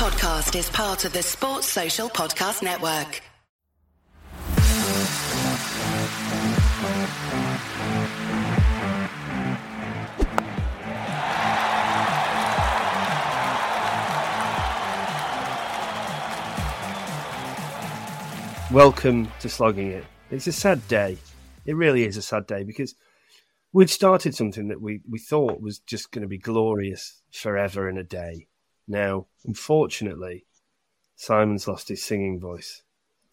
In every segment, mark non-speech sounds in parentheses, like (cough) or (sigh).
podcast is part of the Sports Social Podcast Network. Welcome to Slogging It. It's a sad day. It really is a sad day because we'd started something that we, we thought was just going to be glorious forever in a day. Now, unfortunately, Simon's lost his singing voice.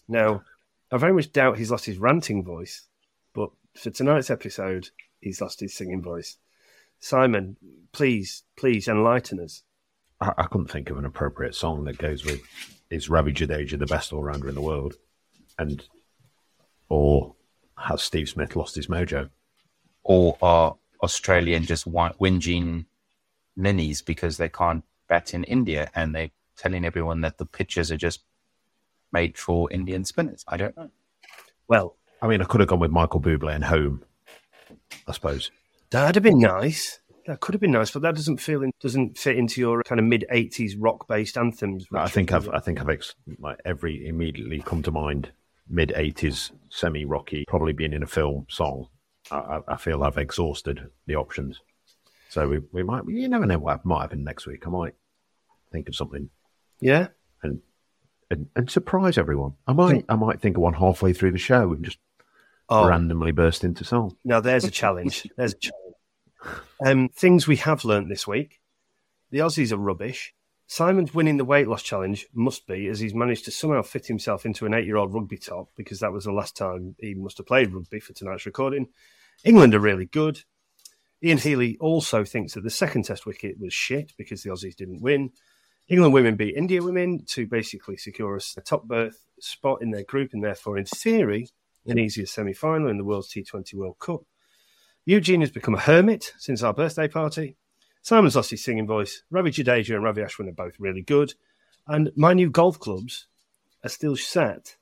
Now, I very much doubt he's lost his ranting voice, but for tonight's episode, he's lost his singing voice. Simon, please, please enlighten us. I, I couldn't think of an appropriate song that goes with is Ravi Jadeja the best all rounder in the world? And or has Steve Smith lost his mojo? or are Australian just whi- whinging ninnies because they can't bat in India and they're telling everyone that the pitches are just made for Indian spinners? I don't know. Well, I mean, I could have gone with Michael Bublé and Home, I suppose. that'd have been nice. That could have been nice, but that doesn't feel in, doesn't fit into your kind of mid '80s rock based anthems. I think I've? I think I've ex- like every immediately come to mind mid eighties semi rocky, probably being in a film song. I, I, I feel I've exhausted the options. So we, we might you never know what might happen next week. I might think of something yeah. and and, and surprise everyone. I might I might think of one halfway through the show and just Oh, randomly burst into song. Now there's a challenge. There's a challenge. Um, things we have learnt this week: the Aussies are rubbish. Simon's winning the weight loss challenge must be as he's managed to somehow fit himself into an eight-year-old rugby top because that was the last time he must have played rugby for tonight's recording. England are really good. Ian Healy also thinks that the second Test wicket was shit because the Aussies didn't win. England women beat India women to basically secure us a top berth spot in their group and therefore, in theory, an easier semi final in the World's T20 World Cup. Eugene has become a hermit since our birthday party. Simon's lost his singing voice. Ravi Jadeja and Ravi Ashwin are both really good. And my new golf clubs are still sat.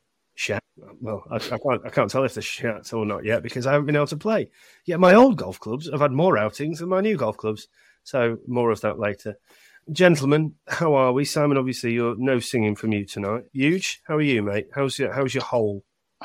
Well, I, I, can't, I can't tell if they're shat or not yet because I haven't been able to play. Yet my old golf clubs have had more outings than my new golf clubs. So more of that later. Gentlemen, how are we? Simon, obviously, you're no singing from you tonight. Huge. How are you, mate? How's your How's your whole?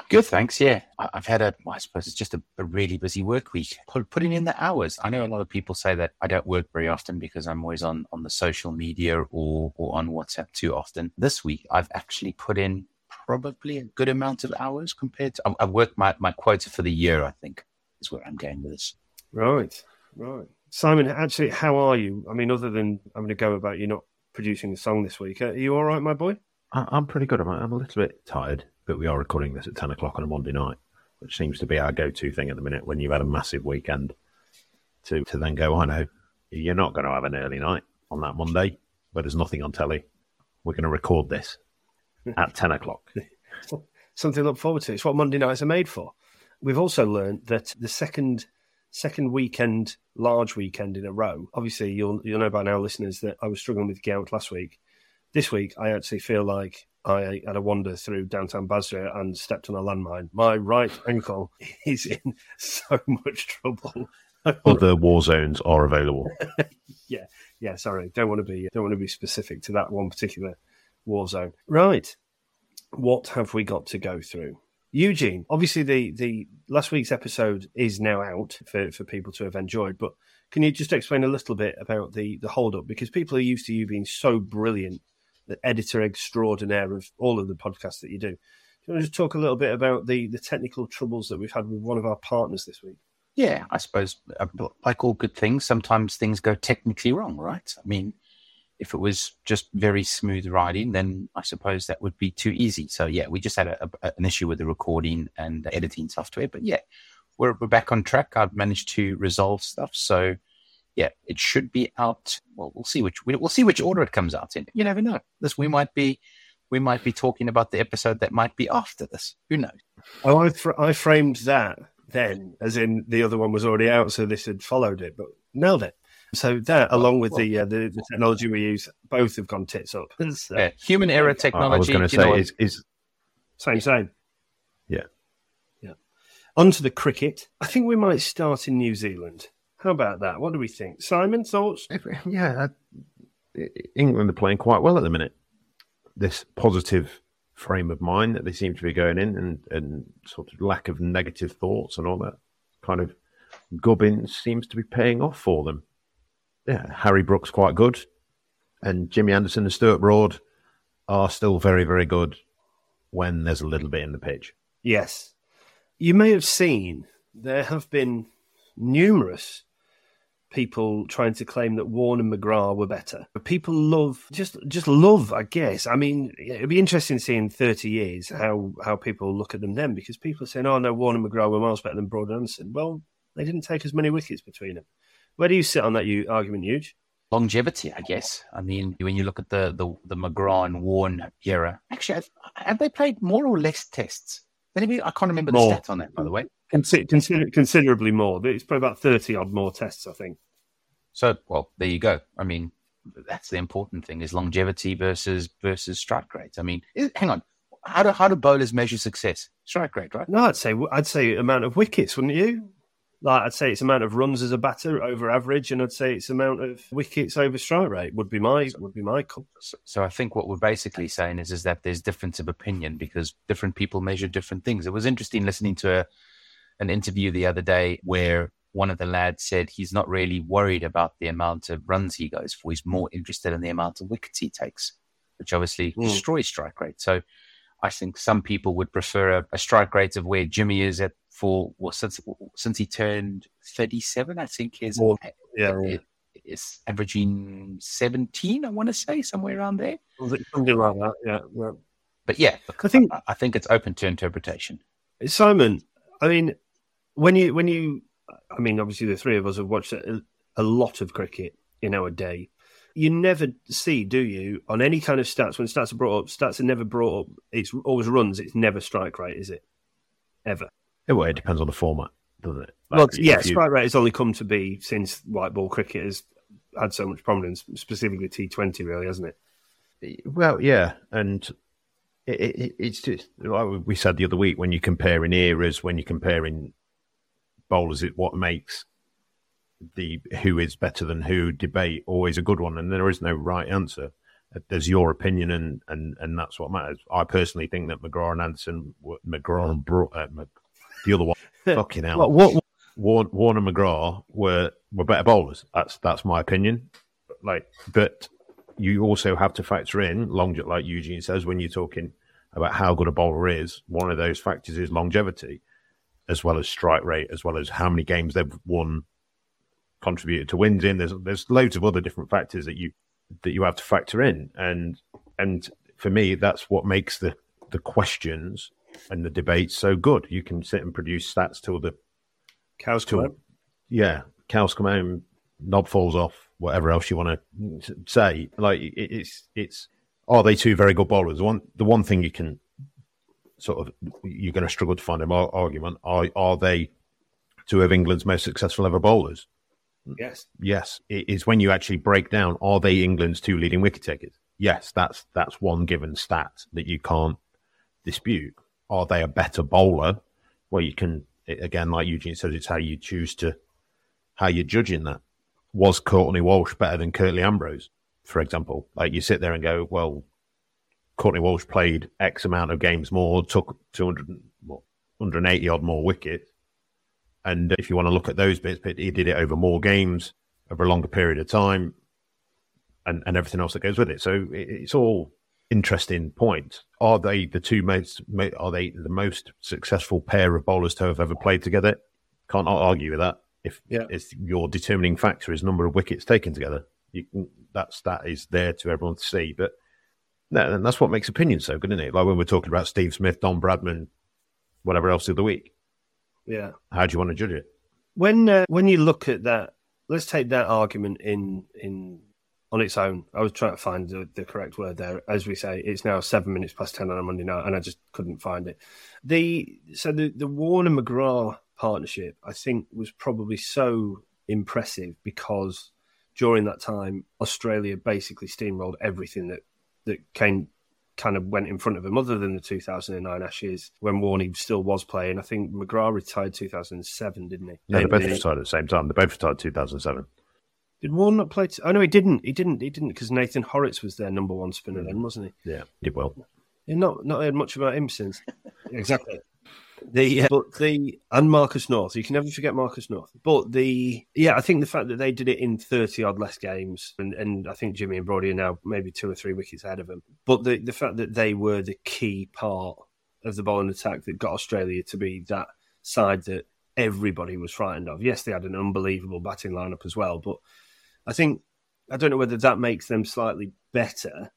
Good, thanks. Yeah, I've had a, I suppose it's just a, a really busy work week. Putting in the hours. I know a lot of people say that I don't work very often because I'm always on, on the social media or, or on WhatsApp too often. This week, I've actually put in probably a good amount of hours compared to, I've- I've worked my, my quota for the year, I think, is where I'm going with this. Right, right. Simon, actually, how are you? I mean, other than having to go about you not producing a song this week, are you all right, my boy? I, I'm pretty good. I'm, I'm a little bit tired, but we are recording this at 10 o'clock on a Monday night, which seems to be our go to thing at the minute when you've had a massive weekend to, to then go, I know, you're not going to have an early night on that Monday, but there's nothing on telly. We're going to record this (laughs) at 10 o'clock. Something to look forward to. It's what Monday nights are made for. We've also learned that the second second weekend, large weekend in a row. Obviously, you'll you'll know by now, listeners, that I was struggling with gout last week. This week, I actually feel like I had a wander through downtown Basra and stepped on a landmine. My right ankle is in (laughs) so much trouble. (laughs) Other war zones are available. yeah, yeah. Sorry, don't want to be don't want to be specific to that one particular war zone. Right. What have we got to go through? Eugene, obviously the the last week's episode is now out for, for people to have enjoyed, but can you just explain a little bit about the the hold up? Because people are used to you being so brilliant, the editor extraordinaire of all of the podcasts that you do. Do you want to just talk a little bit about the the technical troubles that we've had with one of our partners this week? Yeah, I suppose, uh, like all good things, sometimes things go technically wrong, right? I mean, if it was just very smooth riding, then I suppose that would be too easy. So yeah, we just had a, a, an issue with the recording and the editing software, but yeah, we're we're back on track. I've managed to resolve stuff, so yeah, it should be out. Well, we'll see which we'll see which order it comes out in. You never know. This we might be we might be talking about the episode that might be after this. Who knows? Oh, I, fr- I framed that then, as in the other one was already out, so this had followed it, but nailed it. So that, along with well- the, uh, the the technology we use, both have gone tits up. So, Yeah, human error I, I was technology. going to say, what? is, is Same, same. Yeah. yeah. On to the cricket. I think we might start in New Zealand. How about that? What do we think, Simon? Thoughts? Yeah, uh, England are playing quite well at the minute. this positive frame of mind that they seem to be going in and, and sort of lack of negative thoughts and all that kind of gubbins seems to be paying off for them. Yeah, Harry Brook's quite good, and Jimmy Anderson and Stuart Broad are still very, very good when there's a little bit in the pitch. Yes. You may have seen there have been numerous people trying to claim that Warne and McGrath were better. But people love just just love, I guess. I mean, it'd be interesting to see in thirty years how how people look at them then, because people are saying, "Oh no, Warne and McGrath were miles better than Broad and Anderson." Well, they didn't take as many wickets between them. Where do you sit on that you, argument, Huge? Longevity, I guess. I mean, when you look at the the, the McGrath and Warne era, actually, have, have they played more or less tests? Maybe I can't remember more. the stats on that, by the way. Consider, considerably more. It's probably about 30 odd more tests, I think. So, well, there you go. I mean, that's the important thing is longevity versus versus strike rate. I mean, hang on. How do how do bowlers measure success? Strike rate, right? No, I'd say I'd say amount of wickets, wouldn't you? Like I'd say it's amount of runs as a batter over average, and I'd say it's amount of wickets over strike rate would be my would be my call. So, I think what we're basically saying is is that there's difference of opinion because different people measure different things. It was interesting listening to a an interview the other day where one of the lads said he's not really worried about the amount of runs he goes for. He's more interested in the amount of wickets he takes, which obviously mm. destroys strike rate. So I think some people would prefer a, a, strike rate of where Jimmy is at for well, since since he turned 37, I think his well, yeah, is averaging 17. I want to say somewhere around there, something like that. Yeah, yeah. But yeah, I think I, I think it's open to interpretation. Simon, I mean, when you when you, I mean, obviously the three of us have watched a, a lot of cricket in our day. You never see, do you, on any kind of stats when stats are brought up? Stats are never brought up. It's always runs. It's never strike rate, is it? Ever. Yeah, well, it depends on the format, doesn't it? Like, well, yeah, you... strike rate has only come to be since white ball cricket has had so much prominence, specifically T Twenty, really, hasn't it? Well, yeah, and it, it, it's just like we said the other week when you're comparing eras, when you're comparing bowlers is what makes the who is better than who debate always a good one, and there is no right answer. There's your opinion, and and and that's what matters. I personally think that McGrath and Anderson, McGrath and Bro, uh, the other one, (laughs) fucking hell, what, what, Warne, Warner McGrath were were better bowlers. That's that's my opinion. Like, but you also have to factor in long, like Eugene says, when you're talking about how good a bowler is. One of those factors is longevity as well as strike rate, as well as how many games they've won, contributed to wins in. There's there's loads of other different factors that you that you have to factor in, and and for me, that's what makes the the questions and the debates so good. You can sit and produce stats till the cows come home. Yeah, cows come home, knob falls off, whatever else you want to say. Like it, it's it's are they two very good bowlers? The one the one thing you can sort of you're going to struggle to find an argument. Are are they two of England's most successful ever bowlers? Yes. Yes. It is when you actually break down are they England's two leading wicket takers? Yes, that's that's one given stat that you can't dispute. Are they a better bowler? Well, you can again, like Eugene says, it's how you choose to how you're judging that. Was Courtney Walsh better than Curtly Ambrose, for example? Like you sit there and go, well, Courtney Walsh played X amount of games more, took 200, well, 180 odd more wickets. And if you want to look at those bits, but he did it over more games, over a longer period of time, and, and everything else that goes with it. So it's all interesting point. Are they the two most, are they the most successful pair of bowlers to have ever played together? Can't argue with that. If yeah. it's your determining factor is number of wickets taken together, you can, that stat is there to everyone to see. But no, and that's what makes opinion so good, isn't it? Like when we're talking about Steve Smith, Don Bradman, whatever else of the week. Yeah. How do you want to judge it? When uh, when you look at that, let's take that argument in in on its own. I was trying to find the, the, correct word there. As we say, it's now seven minutes past ten on a Monday night, and I just couldn't find it. The so the the Warner McGrath partnership, I think, was probably so impressive because during that time, Australia basically steamrolled everything that that came kind of went in front of him, other than the 2009 Ashes when Warney still was playing. I think McGrath retired 2007, didn't he? No, they both retired at the same time. They both retired 2007. Did Warne not play? T- oh no, he didn't. He didn't. He didn't because Nathan Hauritz was their number one spinner then, wasn't he? Yeah, did well. You've not not heard much about him since. (laughs) exactly. The uh, but the and Marcus North, you can never forget Marcus North. But the yeah, I think the fact that they did it in thirty odd less games, and, and I think Jimmy and Brody are now maybe two or three wickets ahead of them. But the the fact that they were the key part of the bowling attack that got Australia to be that side that everybody was frightened of. Yes, they had an unbelievable batting lineup as well, but I think I don't know whether that makes them slightly better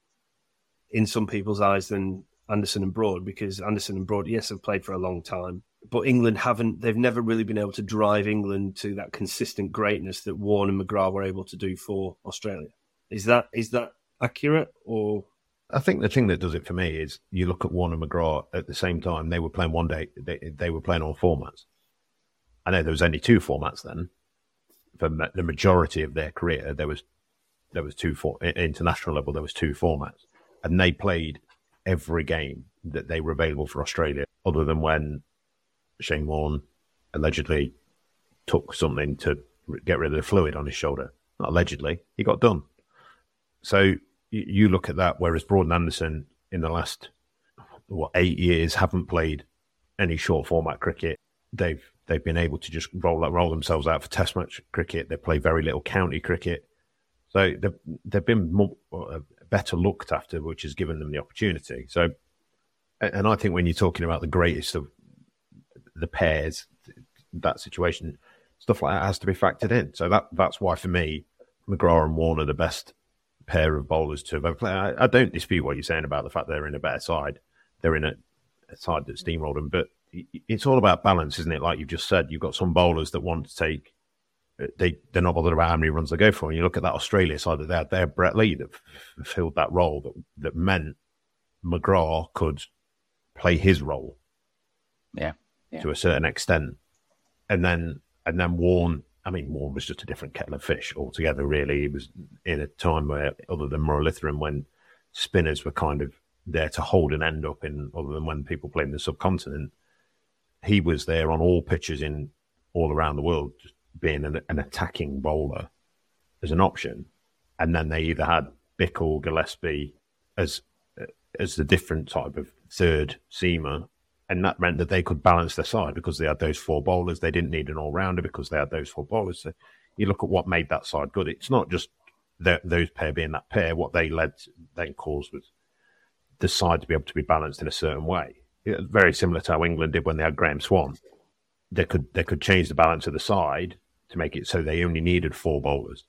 in some people's eyes than Anderson and Broad because Anderson and Broad, yes, have played for a long time, but England haven't. They've never really been able to drive England to that consistent greatness that Warne and McGrath were able to do for Australia. Is that is that accurate or? I think the thing that does it for me is you look at Warne and McGrath at the same time. They were playing one day. They, they were playing all formats. I know there was only two formats then. For the majority of their career, there was there was two for international level. There was two formats, and they played every game that they were available for Australia, other than when Shane Warne allegedly took something to get rid of the fluid on his shoulder. Not allegedly, he got done. So you look at that, whereas Broad and Anderson in the last what eight years haven't played any short format cricket. They've they've been able to just roll roll themselves out for Test match cricket. They play very little county cricket, so they've they've been more, uh, better looked after, which has given them the opportunity. So, and I think when you're talking about the greatest of the pairs, that situation, stuff like that has to be factored in. So that that's why for me, McGrath and Warne are the best pair of bowlers to have played. I, I don't dispute what you're saying about the fact they're in a better side. They're in a, a side that steamrolled them, but it's all about balance, isn't it? Like you've just said, you've got some bowlers that want to take uh, they they're not bothered about how many runs they go for. And you look at that Australia side that they had there, Brett Lee that f- filled that role that that meant McGrath could play his role, yeah, yeah, to a certain extent, and then and then Warne. I mean, Warne was just a different kettle of fish altogether. Really, he was in a time where, other than Muralitharan, when spinners were kind of there to hold an end up in, other than when people played in the subcontinent, he was there on all pitches in all around the world, being an, an attacking bowler as an option, and then they either had Bichel, Gillespie as as the different type of third seamer, and that meant that they could balance their side because they had those four bowlers. They didn't need an all rounder because they had those four bowlers. So you look at what made that side good. It's not just the, those pair being that pair. What they led then caused was the side to be able to be balanced in a certain way. Very similar to how England did when they had Graeme Swann. They could they could change the balance of the side to make it so they only needed four bowlers,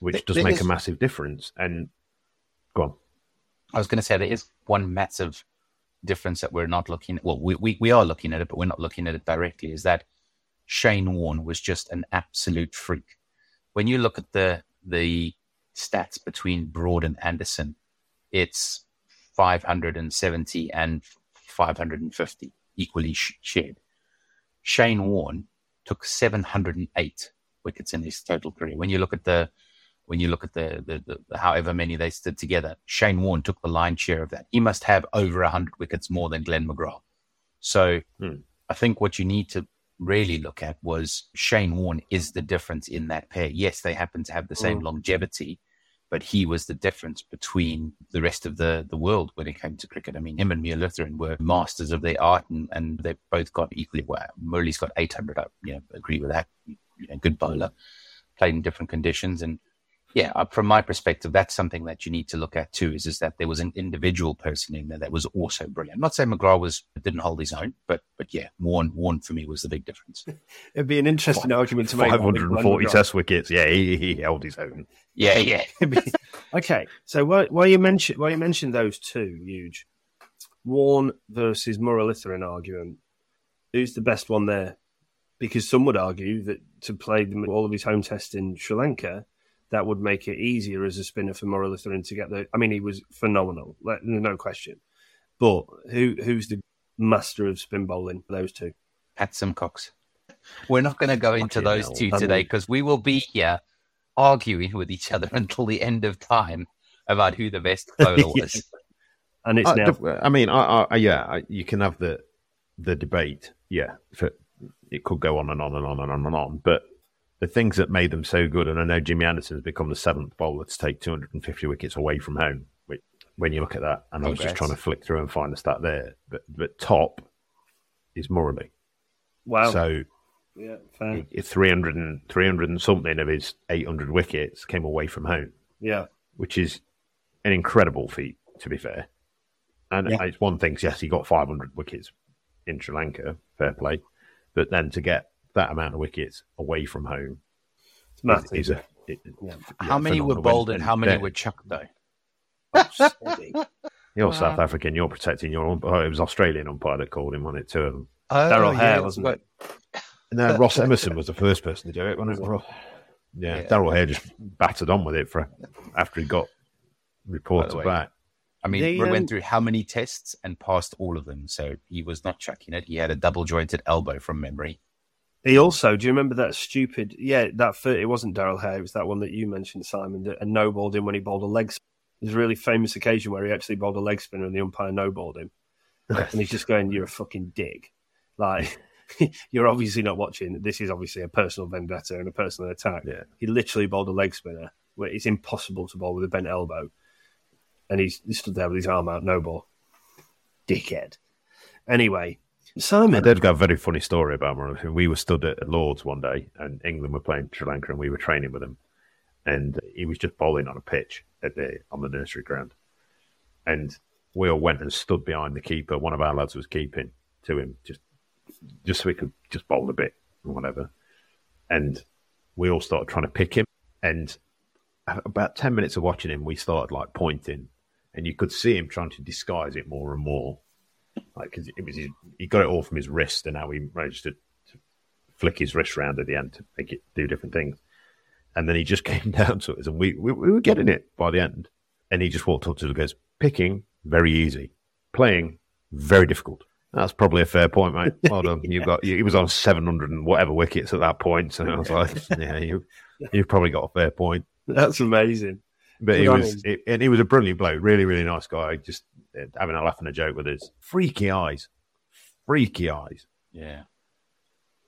which does make is, a massive difference. And go on. I was going to say there is one massive difference that we're not looking at. Well, we, we, we are looking at it, but we're not looking at it directly. Is that Shane Warne was just an absolute freak. When you look at the the stats between Broad and Anderson, it's 570 and 550 equally sh- shared. Shane Warne took 708 wickets in his total career. When you look at the when you look at the, the, the, however many they stood together, Shane Warne took the lion's share of that. He must have over 100 wickets more than Glenn McGrath. So hmm. I think what you need to really look at was Shane Warne is the difference in that pair. Yes, they happen to have the same hmm. longevity, but he was the difference between the rest of the, the world when it came to cricket. I mean, him and Muralitharan were masters of their art, and, and they both got equally well. Murali's got 800. I you know, agree with that. You know, good bowler, played in different conditions, and yeah, uh, from my perspective, that's something that you need to look at too. Is is that there was an individual person in there that was also brilliant. I'm not saying McGrath was didn't hold his own, but but yeah, Warne Warne for me was the big difference. (laughs) It'd be an interesting argument to make. 540 Test wickets. Yeah, he, he held his own. Yeah, yeah. (laughs) okay, so while, while you mention while you mentioned those two huge Warne versus Muralitharan argument, who's the best one there? Because some would argue that to play all of his home tests in Sri Lanka that would make it easier as a spinner for Muralitharan to get the. I mean, he was phenomenal, no question. But who who's the master of spin bowling? Those two, Pat Symcox. We're not going to go into those two today because we will be here arguing with each other (laughs) until the end of time about who the best (laughs) bowler was. and it's uh, now. I mean, I, I, yeah, you can have the the debate. Yeah, it, it could go on and on and on and on and on. But the things that made them so good, and I know Jimmy Anderson has become the seventh bowler to take 250 wickets away from home. Which, when you look at that, and I was just trying to flick through and find the stat there, but but top is Murali. Wow. So yeah, fair. it- 300 and 300 and something of his 800 wickets came away from home, Yeah. which is an incredible feat, to be fair. And Yeah. it's one thing, yes, he got 500 wickets in Sri Lanka, fair play, but then to get that amount of wickets away from home It's massive. is a. It, Yeah. how many were phenomenal. bowled and how many then- were chucked though? (laughs) You're South African. You're protecting your umpire. Oh, it was Australian umpire that called him, wasn't it? Two of them. Darrell Hair, wasn't it? No, Ross Emerson was the first person to do it, wasn't it? Yeah, Yeah. Darrell Hair just battered on with it for after he got reported way. back. I mean, They, we went um, through how many tests and passed all of them. So he was not chucking it. He had a double jointed elbow from memory. He also, do you remember that stupid? Yeah, that fir- it wasn't Darrell Hair. It was that one that you mentioned, Simon. That and no balled him when he bowled a leg. spin. There's a really famous occasion where he actually bowled a leg spinner and the umpire no balled him, (laughs) and he's just going, "You're a fucking dick." Like (laughs) you're obviously not watching. This is obviously a personal vendetta and a personal attack. Yeah. He literally bowled a leg spinner where it's impossible to bowl with a bent elbow, and he's he stood there with his arm out, no ball. Dickhead. Anyway, I Simon. did got a very funny story about him. We were stood at Lords one day, and England were playing Sri Lanka, and we were training with him. And he was just bowling on a pitch at the on the nursery ground, and we all went and stood behind the keeper. One of our lads was keeping to him, just just so he could just bowl a bit or whatever. And we all started trying to pick him. And about ten minutes of watching him, we started like pointing, and you could see him trying to disguise it more and more like 'cause it was his, he got it all from his wrist, and now he managed to, to flick his wrist round at the end to make it do different things. And then he just (laughs) came down to us, and we, we we were getting it by the end. And he just walked up to us and goes, "Picking very easy, playing very difficult." That's probably a fair point, mate. (laughs) Well done. You got he was on seven hundred and whatever wickets at that point, and I was like, (laughs) "Yeah, you you've probably got a fair point." That's amazing. But Good he was, it, and he was a brilliant bloke, really, really nice guy. Just having a laugh and a joke with his freaky eyes, freaky eyes. Yeah.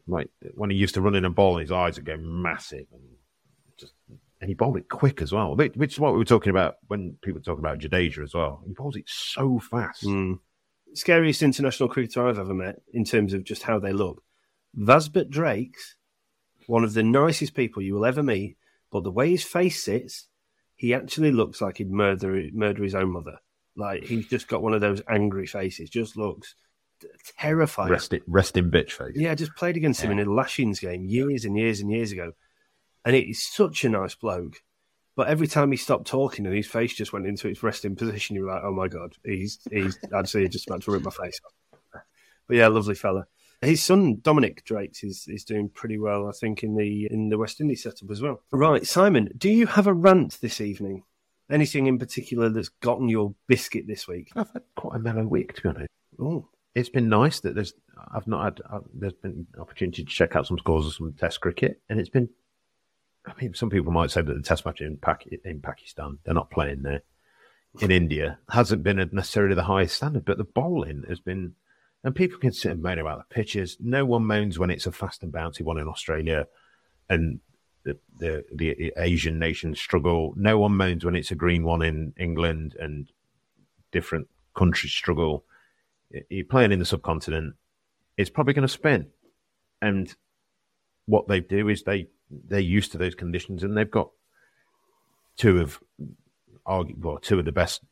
Like when he used to run in and bowl, his eyes would go massive, and just and he bowled it quick as well. Which which is what we were talking about when people talk about Jadeja as well. He bowls it so fast. Mm. Scariest international cricketer I've ever met in terms of just how they look. Vasbert Drake's one of the nicest people you will ever meet, but the way his face sits, he actually looks like he'd murder murder his own mother. Like he's just got one of those angry faces. Just looks terrifying. Rest it, rest in bitch face. Yeah, I just played against him in a Lashings game years and years and years ago. And he's such a nice bloke. But every time he stopped talking and his face just went into its resting position, you were like, oh my God, he's I'd say he's actually just about to rip my face off. But yeah, lovely fella. His son Dominic Drake is is doing pretty well, I think, in the in the West Indies setup as well. Right, Simon, do you have a rant this evening? Anything in particular that's gotten your biscuit this week? I've had quite a mellow week, to be honest. Oh, It's been nice that there's. I've not had. Uh, there's been opportunity to check out some scores of some Test cricket, and it's been. I mean, some people might say that the Test match in, Pak- in Pakistan, they're not playing there. In India, hasn't been necessarily the highest standard, but the bowling has been. And people can sit and moan about the pitches. No one moans when it's a fast and bouncy one in Australia, and the, the Asian nations struggle. No one moans when it's a green one in England, and different countries struggle. You're playing in the subcontinent. It's probably going to spin, and what they do is they they're used to those conditions, and they've got two of well two of the best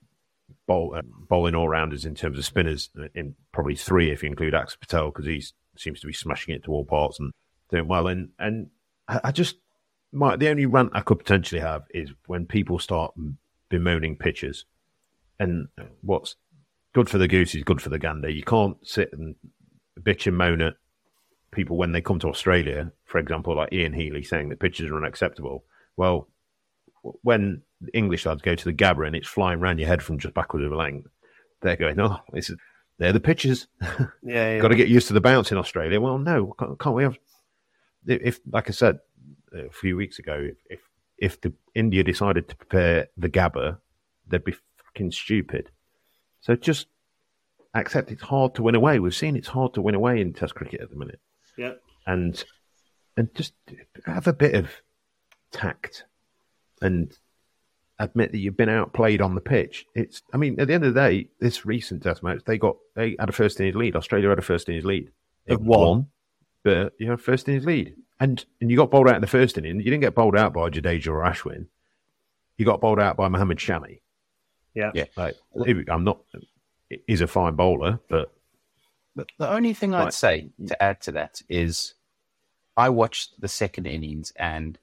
bowl, uh, bowling all rounders in terms of spinners, uh, in probably three if you include Axar Patel because he seems to be smashing it to all parts and doing well. And and I just my the only rant I could potentially have is when people start bemoaning pitches, and what's good for the goose is good for the gander. You can't sit and bitch and moan at people when they come to Australia, for example, like Ian Healy saying that pitches are unacceptable. Well, when English lads go to the Gabba and it's flying around your head from just backwards of a length, they're going, "Oh, this is they're the pitches. (laughs) yeah, yeah. Got to get used to the bounce in Australia." Well, no, can't, can't we have? If, like I said a few weeks ago, if if, if the India decided to prepare the Gabba, they'd be fucking stupid. So just accept it's hard to win away. We've seen it's hard to win away in Test cricket at the minute yeah. and and just have a bit of tact and admit that you've been outplayed on the pitch. It's, I mean, at the end of the day, this recent test match, they got, they had a first innings lead. Australia had a first innings lead. It Of one. but you had a first innings lead. And, and you got bowled out in the first inning. You didn't get bowled out by Jadeja or Ashwin. You got bowled out by Mohammed Shami. Yeah. Yeah. Like, I'm not, he's a fine bowler, but But the only thing I'd Right. say to add to that is I watched the second innings and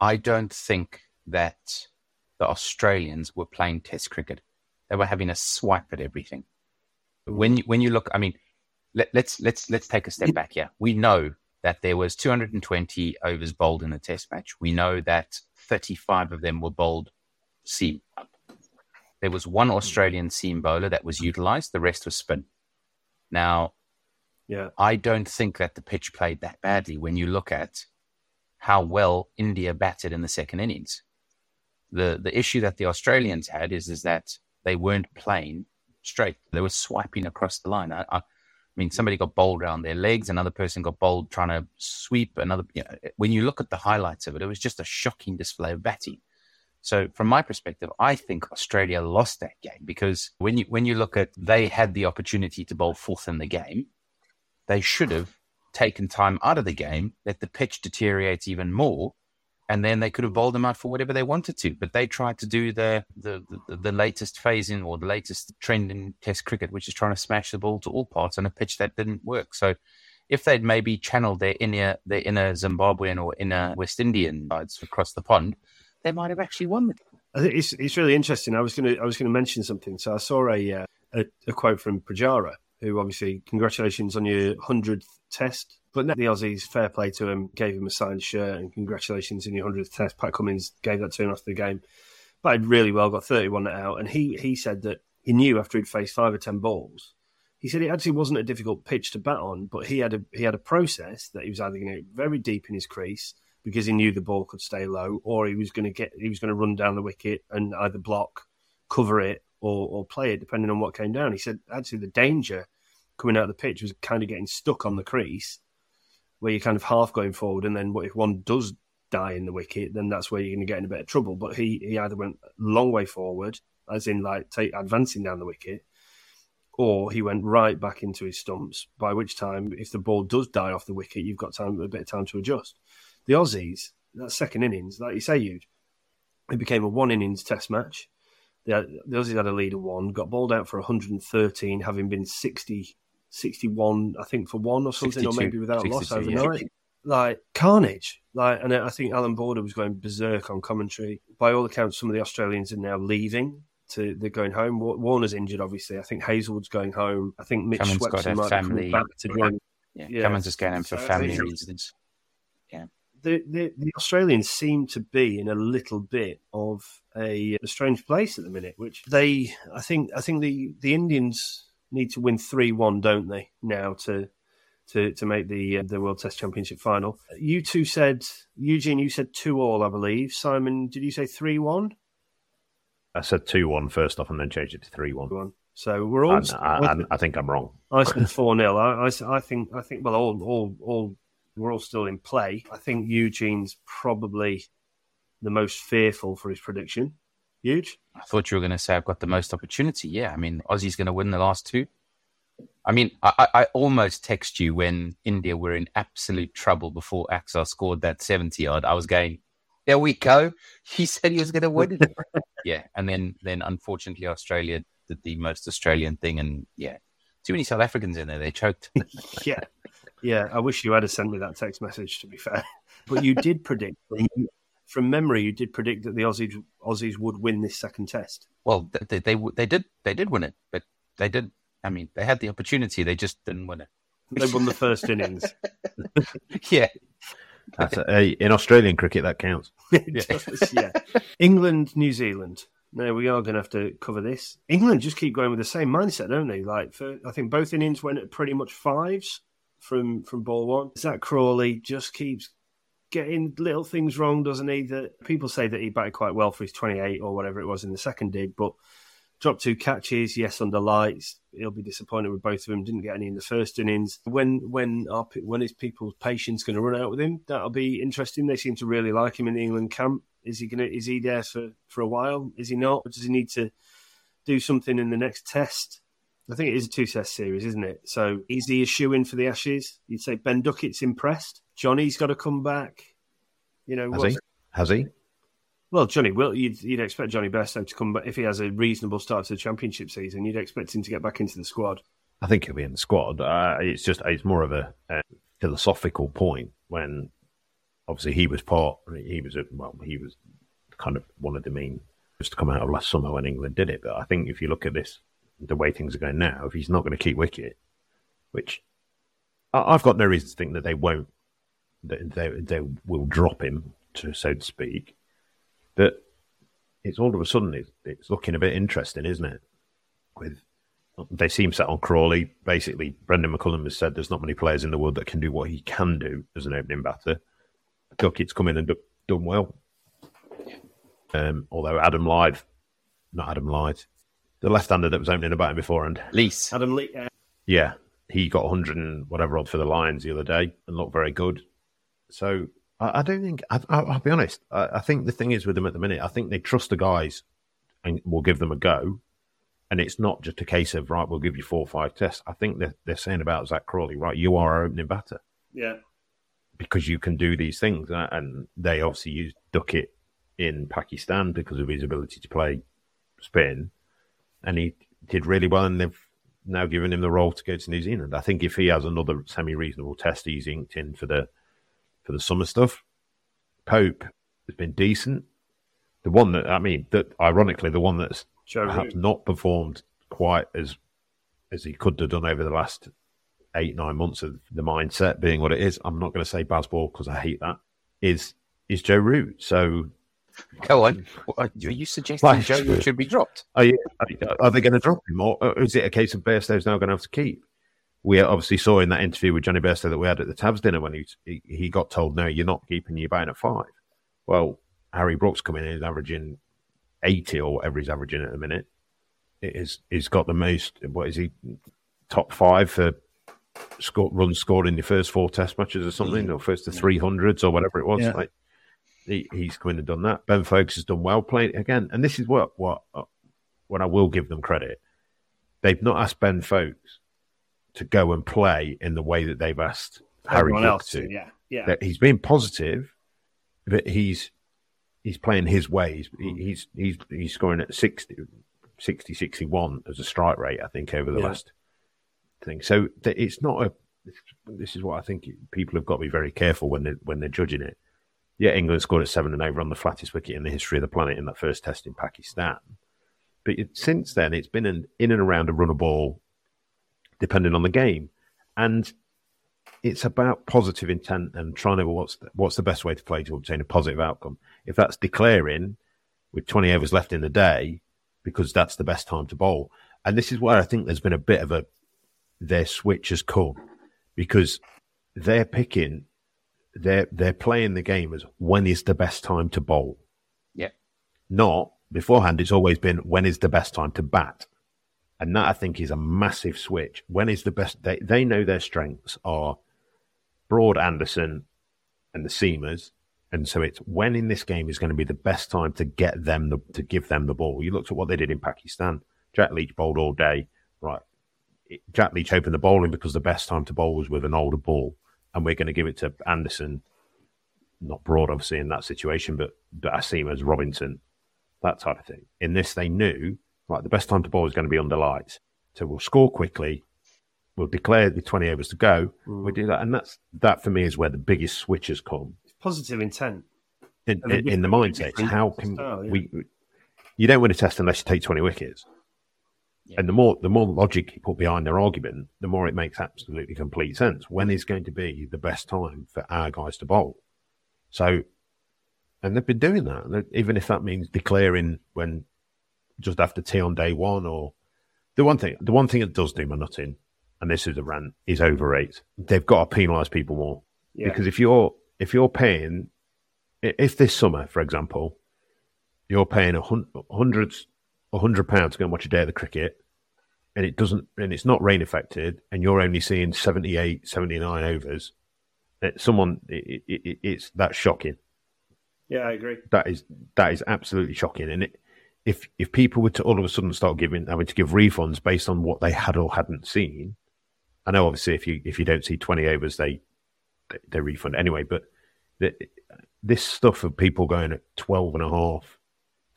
I don't think that the Australians were playing test cricket. They were having a swipe at everything. When you, when you look, I mean, let, let's let's let's take a step back here. We know that there was 220 overs bowled in a test match. We know that 35 of them were bowled seam up. There was one Australian seam bowler that was utilized. The rest was spin. Now, Yeah. I don't think that the pitch played that badly when you look at how well India batted in the second innings. The the issue that the Australians had is is that they weren't playing straight. They were swiping across the line. I, I, I mean, somebody got bowled around their legs. Another person got bowled trying to sweep. Another. You know, when you look at the highlights of it, it was just a shocking display of batting. So, from my perspective, I think Australia lost that game because when you when you look at they had the opportunity to bowl fourth in the game, they should have taken time out of the game, let the pitch deteriorate even more, and then they could have bowled them out for whatever they wanted to. But they tried to do the the, the, the latest phase in or the latest trend in Test cricket, which is trying to smash the ball to all parts on a pitch that didn't work. So if they'd maybe channeled their inner their inner Zimbabwean or inner West Indian sides across the pond, they might have actually won the I think it's it's really interesting. I was to I was to mention something. So I saw a, uh, a a quote from Pujara, who obviously congratulations on your hundredth test. But the Aussies, fair play to him, gave him a signed shirt and congratulations on your hundredth test. Pat Cummins gave that to him after the game. Played really well, got thirty one out, and he he said that he knew after he'd faced five or ten balls. He said it actually wasn't a difficult pitch to bat on, but he had a he had a process that he was either going to very deep in his crease because he knew the ball could stay low, or he was going to get he was going to run down the wicket and either block, cover it, or or play it depending on what came down. He said actually the danger coming out of the pitch was kind of getting stuck on the crease, where you're kind of half going forward, and then what if one does die in the wicket, then that's where you're going to get in a bit of trouble. But he he either went long way forward, as in like take advancing down the wicket, or he went right back into his stumps. By which time, if the ball does die off the wicket, you've got time a bit of time to adjust. The Aussies, that second innings, like you say, you it became a one innings test match. The, the Aussies had a lead of one, got bowled out for 113, having been 60, 61, I think, for one or something, or maybe without loss 62, yeah. overnight. Like carnage, like, and I think Allan Border was going berserk on commentary. By all accounts, some of the Australians are now leaving. To they're going home. Warner's injured, obviously. I think Hazlewood's going home. I think Mitch got Swepson might family- back to join yeah, Yeah. Cummins is going home for So family reasons. The, the, the Australians seem to be in a little bit of a, a strange place at the minute, which they, I think, I think the, the Indians need to win three one, don't they? Now to to to make the uh, the World Test Championship final. You two said Eugene, you said two all, I believe. Simon, did you say three one? I said 2 1 first off and then changed it to 3 1. One. So we're all. I, I, I think I'm wrong. I said four 0 I, I, I think I think well all all all we're all still in play. I think Eugene's probably the most fearful for his prediction. Huge. I thought you were going to say I've got the most opportunity. Yeah, I mean Aussie's going to win the last two. I mean, I, I almost text you when India were in absolute trouble before Axar scored that seventy odd. I was going, there we go. He said he was going to win it. (laughs) yeah, and then then unfortunately Australia did the most Australian thing, and yeah, too many South Africans in there. They choked. (laughs) Yeah, yeah. I wish you had sent me that text message. To be fair, (laughs) but you did predict from, from memory. You did predict that the Aussies Aussies would win this second test. well, they, they they they did they did win it, but they did. I mean, they had the opportunity. They just didn't win it. They won the first innings. (laughs) (laughs) Yeah, That's a, in Australian cricket, that counts. Does, yeah. England, New Zealand. No, we are going to have to cover this. England just keep going with the same mindset, don't they? Like, for, I think both innings went at pretty much fives from from ball one. Zak Crawley just keeps getting little things wrong, doesn't he? That people say that he batted quite well for his 28 or whatever it was in the second dig, but Dropped two catches, yes, under lights. He'll be disappointed with both of them. Didn't get any in the first innings. When when when is people's patience going to run out with him? That'll be interesting. They seem to really like him in the England camp. Is he to? Is he there for for a while? Is he not? Or does he need to do something in the next test? I think it is a two test series, isn't it? So is he a shoe in for the Ashes? You'd say Ben Duckett's impressed. Jonny's got to come back. You know, Has he? Has he? well, Jonny will. You'd, you'd expect Jonny Bairstow to come back if he has a reasonable start to the championship season. You'd expect him to get back into the squad. I think he'll be in the squad. Uh, it's just it's more of a, a philosophical point when obviously he was part. He was a, well, he was kind of one of the main was to come out of last summer when England did it. But I think if you look at this, the way things are going now, if he's not going to keep wicket, which I've got no reason to think that they won't, that they they will drop him to so to speak. But it's all of a sudden it's, it's looking a bit interesting, isn't it? With they seem set on Crawley. Basically, Brendon McCullum has said there's not many players in the world that can do what he can do as an opening batter. Duckett's come in and done well. Um, although Adam Lyth, not Adam Lyth, the left-hander that was opening the batting beforehand, Lees. Adam Lee, uh, yeah, he got 100 and whatever odd for the Lions the other day and looked very good. So I, I don't think, I, I, I'll be honest, I, I think the thing is with them at the minute, I think they trust the guys and will give them a go. And it's not just a case of, right, we'll give you four or five tests. I think they're, they're saying about Zak Crawley, right, you are our opening batter yeah, because you can do these things. Uh, And they obviously used Duckett in Pakistan because of his ability to play spin. And he did really well. And they've now given him the role to go to New Zealand. I think if he has another semi reasonable test, he's inked in for the for the summer stuff. Pope has been decent. The one that, I mean, that ironically, the one that's Joe perhaps Root. not performed quite as as he could have done over the last eight nine months of the mindset being what it is. I'm not going to say Bazball because I hate that. Is is Joe Root? So Go on. Mm. Are you suggesting Like- Joe Root should be dropped? are, you, are, are they going to drop him, or or is it a case of Bairstow's now going to have to keep? We obviously saw in that interview with Jonny Bairstow that we had at the Tabs dinner when he he, he got told, "No, you're not keeping your batting at five. Well, Harry Brook's coming in is averaging eighty or whatever he's averaging at the minute. It is he's got the most. What is he? Top five for score, runs scored in the first four Test matches or something, mm. or first to three hundreds or whatever it was. Yeah. Like he, he's come in and done that. Ben Foakes has done well playing again, and this is what what uh, what I will give them credit. They've not asked Ben Foakes to go and play in the way that they've asked Harry Everyone Brook else, to. yeah, yeah. That he's being positive, but he's he's playing his ways. He, he's he's he's scoring at 60, 60, 61 as a strike rate, I think, over the Yeah. last thing. So it's not a. This is what I think people have got to be very careful when they when they're judging it. Yeah, England scored at seven and over on the flattest wicket in the history of the planet in that first test in Pakistan. But it, since then, it's been an, in and around a run of ball, depending on the game, and it's about positive intent and trying to what's the, what's the best way to play to obtain a positive outcome. If that's declaring with 20 overs left in the day, because that's the best time to bowl, and this is where I think there's been a bit of a their switch has come because they're picking they're they're playing the game as when is the best time to bowl. Yeah. Not beforehand. It's always been when is the best time to bat, and that I think is a massive switch. When is the best? They they know their strengths are Broad, Anderson, and the seamers. And so it's when in this game is going to be the best time to get them the, to give them the ball. You looked at what they did in Pakistan. Jack Leach bowled all day. Right. Jack Leach opened the bowling because the best time to bowl was with an older ball. And we're going to give it to Anderson, not Broad, obviously, in that situation, but, but Asim Robinson, that type of thing. In this, they knew, right, the best time to bowl is going to be under lights. So we'll score quickly. We'll declare the 20 overs to go. Mm. We do that. And that's that for me is where the biggest switch has come It's positive intent. in, in, in the mindset. How can style, yeah. we? You don't win a test unless you take twenty wickets. Yeah. And the more the more logic you put behind their argument, the more it makes absolutely complete sense. When is going to be the best time for our guys to bowl? So, and they've been doing that, even if that means declaring when just after tea on day one, or the one thing, the one thing that does do my nutting, and this is a rant, is over rate. They've got to penalise people more Yeah. because if you're if you're paying if this summer for example you're paying hundreds hundred pounds to go and watch a day of the cricket, and it doesn't, and it's not rain affected, and you're only seeing 78, 79 overs, eh, it, someone, it, it, it's that's shocking. Yeah, I agree. That is that is absolutely shocking, and it, if if people were to all of a sudden start giving having to give refunds based on what they had or hadn't seen, I know obviously if you if you don't see twenty overs, they they, they refund anyway. But the, this stuff of people going at 12 and a half,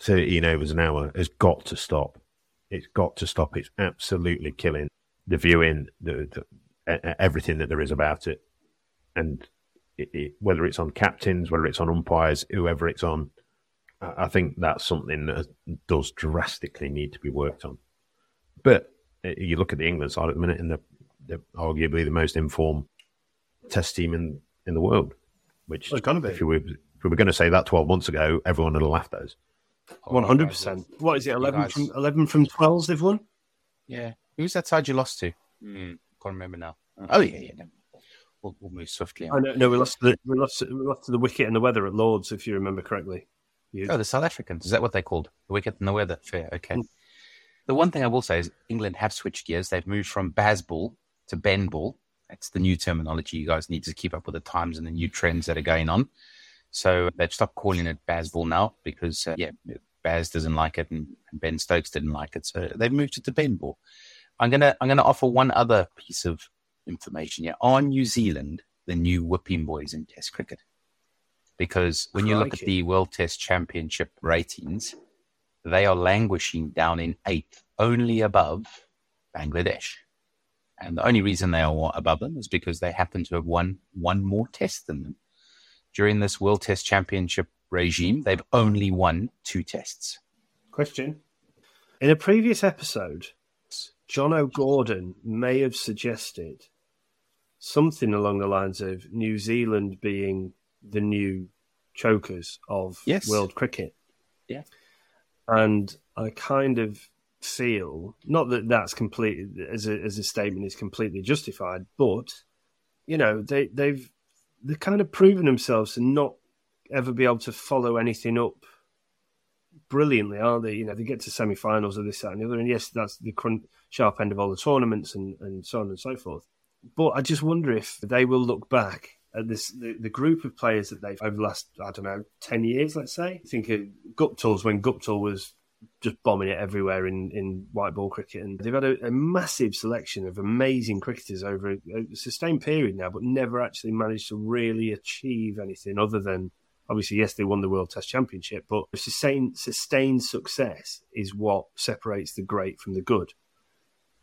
13 overs an hour has got to stop. It's got to stop. It's absolutely killing the viewing, the, the everything that there is about it, and it, it, whether it's on captains, whether it's on umpires, whoever it's on, I think that's something that does drastically need to be worked on. But uh, you look at the England side at the minute, and they're, they're arguably the most informed test team in, in the world. Which, well, if, we were, if we were going to say that 12 months ago, everyone would have laughed at us. One hundred percent. What is it? Eleven from eleven from twelve. They've won. Yeah. Who's that side you lost to? Mm, can't remember now. Oh yeah, yeah. No. We'll, we'll, move swiftly. On. Oh, no, no, we lost the we lost we lost to the wicket and the weather at Lords, if you remember correctly. You... Oh, the South Africans. Is that what they called the wicket and the weather? Fair. Okay. Mm. The one thing I will say is England have switched gears. They've moved from Bazball to Ben ball. That's the new terminology. You guys need to keep up with the times and the new trends that are going on. So they've stopped calling it Bazball now because, uh, yeah, Baz doesn't like it and, Ben Stokes didn't like it. So they've moved it to Ben ball. I'm gonna I'm gonna offer one other piece of information here. Are New Zealand the new whipping boys in Test cricket? Because when you look at the World Test Championship ratings, they are languishing down in eighth, only above Bangladesh. And the only reason they are above them is because they happen to have won one more test than them. During this World Test Championship regime, they've only won two tests. Question. In a previous episode, John O'Gordon may have suggested something along the lines of New Zealand being the new chokers of yes. world cricket. Yeah. And I kind of feel not that that's completely as a as a statement is completely justified, but you know they they've they've kind of proven themselves to not ever be able to follow anything up brilliantly, aren't they? You know, they get to semi-finals of this, that, and the other, and yes, that's the sharp end of all the tournaments and and so on and so forth. But I just wonder if they will look back at this the, the, group of players that they've over the last I don't know ten years, let's say. Think of Guptill's when Guptill was just bombing it everywhere in, in white ball cricket. And they've had a, a massive selection of amazing cricketers over a, a, sustained period now, but never actually managed to really achieve anything other than obviously, yes, they won the World Test Championship, but sustained, sustained success is what separates the great from the good.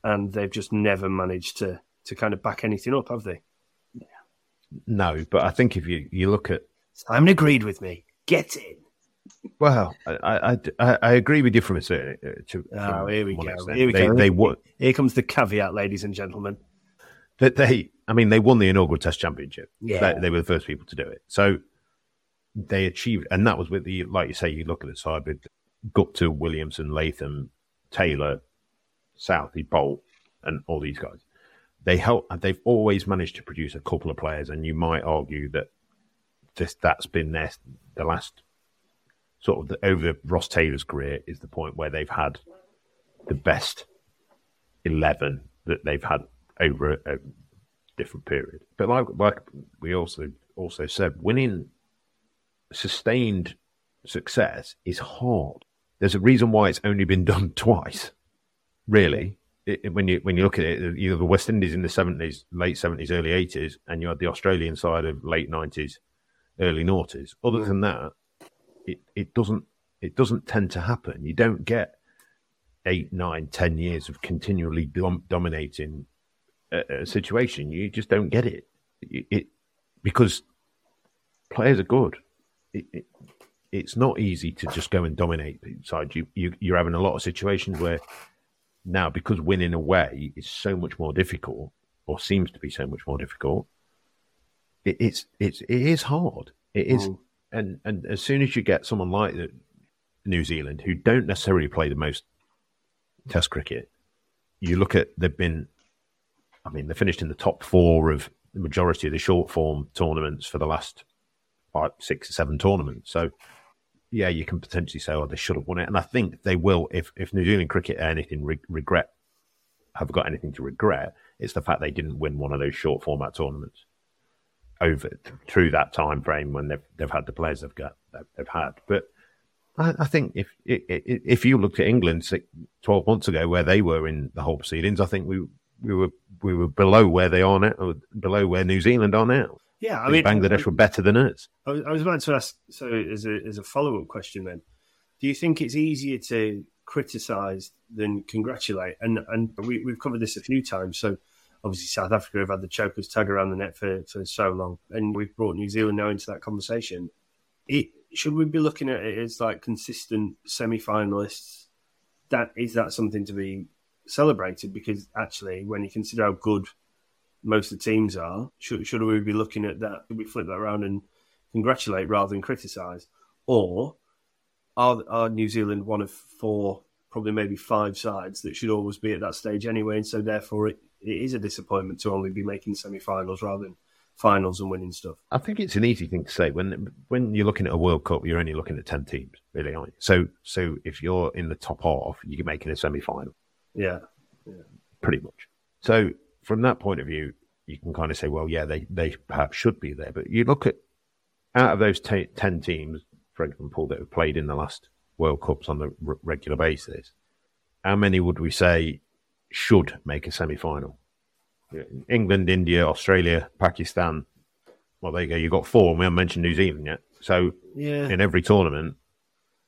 And they've just never managed to, to kind of back anything up, have they? No, but I think if you, you look at. Simon agreed with me. Get in. Well, I, I, I, agree with you from a certain. Uh, to, oh, here we go. Here we they, go. They, they, here comes the caveat, ladies and gentlemen. That they, I mean, they won the inaugural Test Championship. Yeah, they, they, were the first people to do it. So they achieved, and that was with the, like you say, you look at the side with Guptill, Williamson, Latham, Taylor, Southey, Boult, and all these guys. They help. They've always managed to produce a couple of players, and you might argue that this that's been their the last sort of the, over Ross Taylor's career is the point where they've had the best 11 that they've had over a, a different period. But like, like we also also said, winning sustained success is hard. There's a reason why it's only been (laughs) done twice, really. It, when you when you look at it, you have the West Indies in the seventies, late seventies, early eighties, and you had the Australian side of late nineties, early noughties. Other than that, it, it doesn't it doesn't tend to happen. You don't get eight, nine, ten years of continually dom- dominating a, a, situation. You just don't get it. it. it. because players are good. It, it, it's not easy to just go and dominate side. You, you you're having a lot of situations where now because winning away is so much more difficult, or seems to be so much more difficult. It, it's it's it is hard. It is. Mm and and as soon as you get someone like New Zealand who don't necessarily play the most Test cricket, you look at they've been. I mean, they finished in the top four of the majority of the short form tournaments for the last five, six, seven tournaments. So yeah, you can potentially say, oh, they should have won it. And I think they will if, if New Zealand cricket anything re- regret, have got anything to regret, it's the fact they didn't win one of those short format tournaments over through that time frame when they've, they've had the players they've got, they've had. But I, I think if if you looked at England six, 12 months ago, where they were in the whole proceedings, I think we we were we were below where they are now, below where New Zealand are now. Yeah, I mean, Bangladesh were better than us. I was, I was about to ask. So, as a as a follow up question, then, do you think it's easier to criticise than congratulate? And and we, we've covered this a few times. So, obviously, South Africa have had the chokers tug around the net for, for so long, and we've brought New Zealand now into that conversation. It, should we be looking at it as like consistent semi finalists? That is that something to be celebrated because actually, when you consider how good most of the teams are. Should, should we be looking at that? Should we flip that around and congratulate rather than criticise? Or are, are New Zealand one of four, probably maybe five sides that should always be at that stage anyway? And so therefore it, it is a disappointment to only be making semi finals rather than finals and winning stuff. I think it's an easy thing to say when when you're looking at a World Cup, you're only looking at ten teams, really, aren't you? So so if you're in the top half, you're making a semi final. Yeah. yeah, pretty much. So from that point of view, you can kind of say, well, yeah, they, they perhaps should be there. But you look at out of those t- 10 teams, for example, that have played in the last World Cups on a r- regular basis, how many would we say should make a semi final? England, India, Australia, Pakistan. Well, there you go. You've got four. and We haven't mentioned New Zealand yet. So, yeah. in every tournament,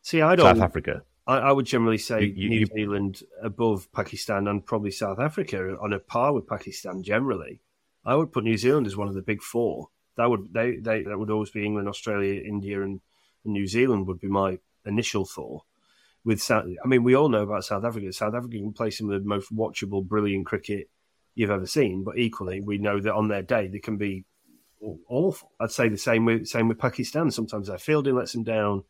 see, I don't. South Africa. I, I would generally say you, you, New Zealand above Pakistan and probably South Africa on a par with Pakistan generally. I would put New Zealand as one of the big four. That would they, they that would always be England, Australia, India, and, and New Zealand would be my initial thought. With South, I mean, we all know about South Africa. South Africa can play some of the most watchable, brilliant cricket you've ever seen. But equally, we know that on their day they can be awful. I'd say the same with same with Pakistan. Sometimes their fielding lets them down.